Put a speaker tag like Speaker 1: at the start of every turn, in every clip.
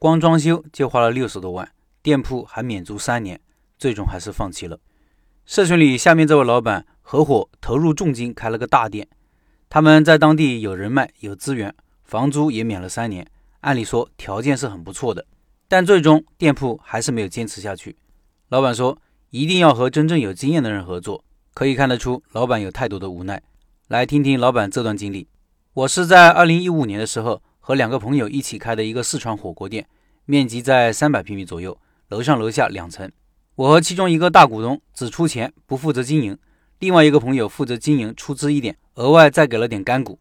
Speaker 1: 光装修就花了六十多万，店铺还免租三年，最终还是放弃了。社群里下面这位老板合伙投入重金开了个大店，他们在当地有人脉有资源，房租也免了三年，按理说条件是很不错的，但最终店铺还是没有坚持下去。老板说一定要和真正有经验的人合作，可以看得出老板有太多的无奈。来听听老板这段经历。我是在二零一五年的时候和两个朋友一起开的一个四川火锅店，面积在三百平米左右，楼上楼下两层。我和其中一个大股东只出钱不负责经营，另外一个朋友负责经营出资一点，额外再给了点干股。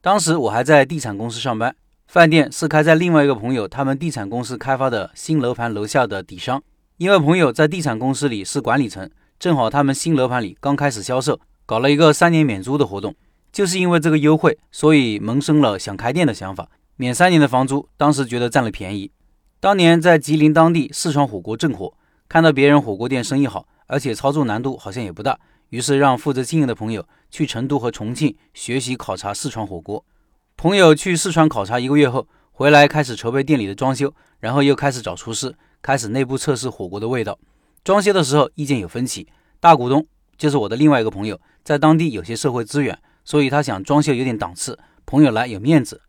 Speaker 1: 当时我还在地产公司上班，饭店是开在另外一个朋友他们地产公司开发的新楼盘楼下的底商。因为朋友在地产公司里是管理层，正好他们新楼盘里刚开始销售。搞了一个三年免租的活动，就是因为这个优惠，所以萌生了想开店的想法。免三年的房租，当时觉得占了便宜。当年在吉林当地，四川火锅正火，看到别人火锅店生意好，而且操作难度好像也不大，于是让负责经营的朋友去成都和重庆学习考察四川火锅。朋友去四川考察一个月后，回来开始筹备店里的装修，然后又开始找厨师，开始内部测试火锅的味道。装修的时候意见有分歧，大股东就是我的另外一个朋友。在当地有些社会资源，所以他想装修有点档次，朋友来有面子。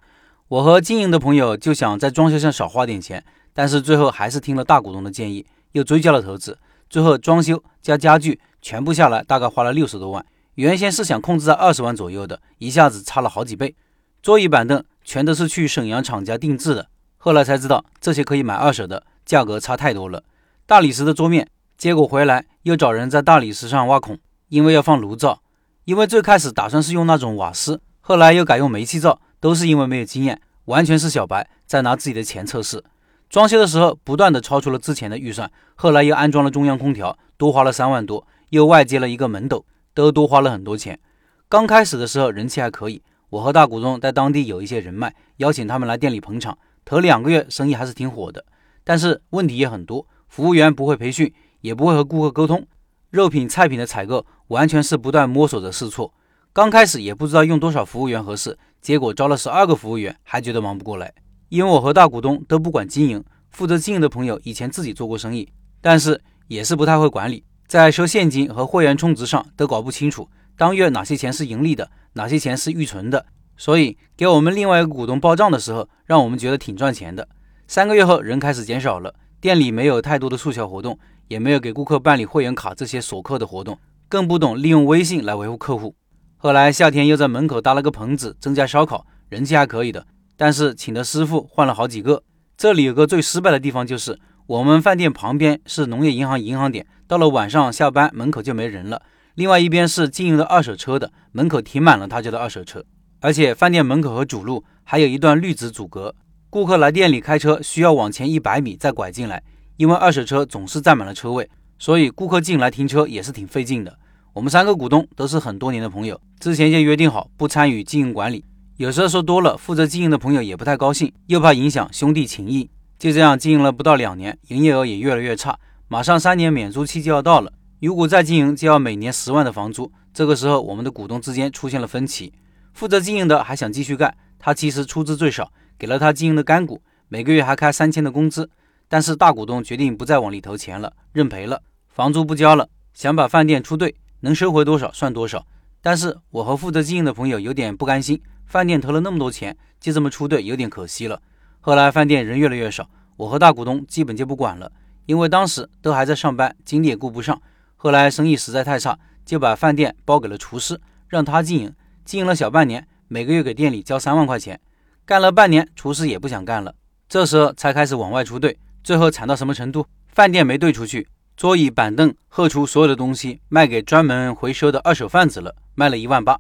Speaker 1: 我和经营的朋友就想在装修上少花点钱，但是最后还是听了大股东的建议，又追加了投资。最后装修加家具全部下来大概花了六十多万。原先是想控制在二十万左右的，一下子差了好几倍。桌椅板凳全都是去沈阳厂家定制的，后来才知道这些可以买二手的，价格差太多了。大理石的桌面，结果回来又找人在大理石上挖孔，因为要放炉灶。因为最开始打算是用那种瓦斯，后来又改用煤气灶，都是因为没有经验，完全是小白在拿自己的钱测试。装修的时候不断的超出了之前的预算，后来又安装了中央空调，多花了三万多，又外接了一个门斗，都多花了很多钱。刚开始的时候人气还可以，我和大股东在当地有一些人脉，邀请他们来店里捧场，头两个月生意还是挺火的。但是问题也很多，服务员不会培训，也不会和顾客沟通。肉品、菜品的采购完全是不断摸索着试错，刚开始也不知道用多少服务员合适，结果招了十二个服务员，还觉得忙不过来。因为我和大股东都不管经营，负责经营的朋友以前自己做过生意，但是也是不太会管理，在收现金和会员充值上都搞不清楚，当月哪些钱是盈利的，哪些钱是预存的，所以给我们另外一个股东报账的时候，让我们觉得挺赚钱的。三个月后，人开始减少了，店里没有太多的促销活动。也没有给顾客办理会员卡这些锁客的活动，更不懂利用微信来维护客户。后来夏天又在门口搭了个棚子，增加烧烤，人气还可以的。但是请的师傅换了好几个。这里有个最失败的地方，就是我们饭店旁边是农业银行银行点，到了晚上下班门口就没人了。另外一边是经营的二手车的，门口停满了他家的二手车，而且饭店门口和主路还有一段绿植阻隔，顾客来店里开车需要往前一百米再拐进来。因为二手车总是占满了车位，所以顾客进来停车也是挺费劲的。我们三个股东都是很多年的朋友，之前就约定好不参与经营管理。有时候说多了，负责经营的朋友也不太高兴，又怕影响兄弟情谊。就这样经营了不到两年，营业额也越来越差。马上三年免租期就要到了，如果再经营，就要每年十万的房租。这个时候，我们的股东之间出现了分歧。负责经营的还想继续干，他其实出资最少，给了他经营的干股，每个月还开三千的工资。但是大股东决定不再往里投钱了，认赔了，房租不交了，想把饭店出兑，能收回多少算多少。但是我和负责经营的朋友有点不甘心，饭店投了那么多钱，就这么出队有点可惜了。后来饭店人越来越少，我和大股东基本就不管了，因为当时都还在上班，精力也顾不上。后来生意实在太差，就把饭店包给了厨师，让他经营。经营了小半年，每个月给店里交三万块钱，干了半年，厨师也不想干了，这时候才开始往外出队。最后惨到什么程度？饭店没兑出去，桌椅板凳、后厨所有的东西卖给专门回收的二手贩子了，卖了一万八。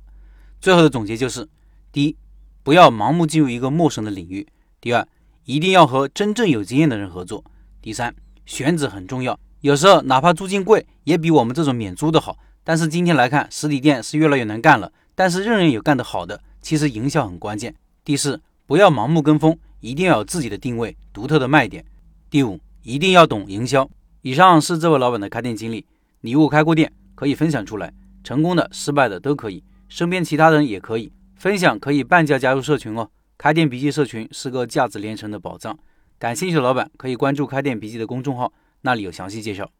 Speaker 1: 最后的总结就是：第一，不要盲目进入一个陌生的领域；第二，一定要和真正有经验的人合作；第三，选址很重要。有时候哪怕租金贵，也比我们这种免租的好。但是今天来看，实体店是越来越难干了，但是仍然有干得好的。其实营销很关键。第四，不要盲目跟风，一定要有自己的定位、独特的卖点。第五，一定要懂营销。以上是这位老板的开店经历。你如果开过店，可以分享出来，成功的、失败的都可以，身边其他人也可以分享，可以半价加入社群哦。开店笔记社群是个价值连城的宝藏。感兴趣的老板可以关注开店笔记的公众号，那里有详细介绍。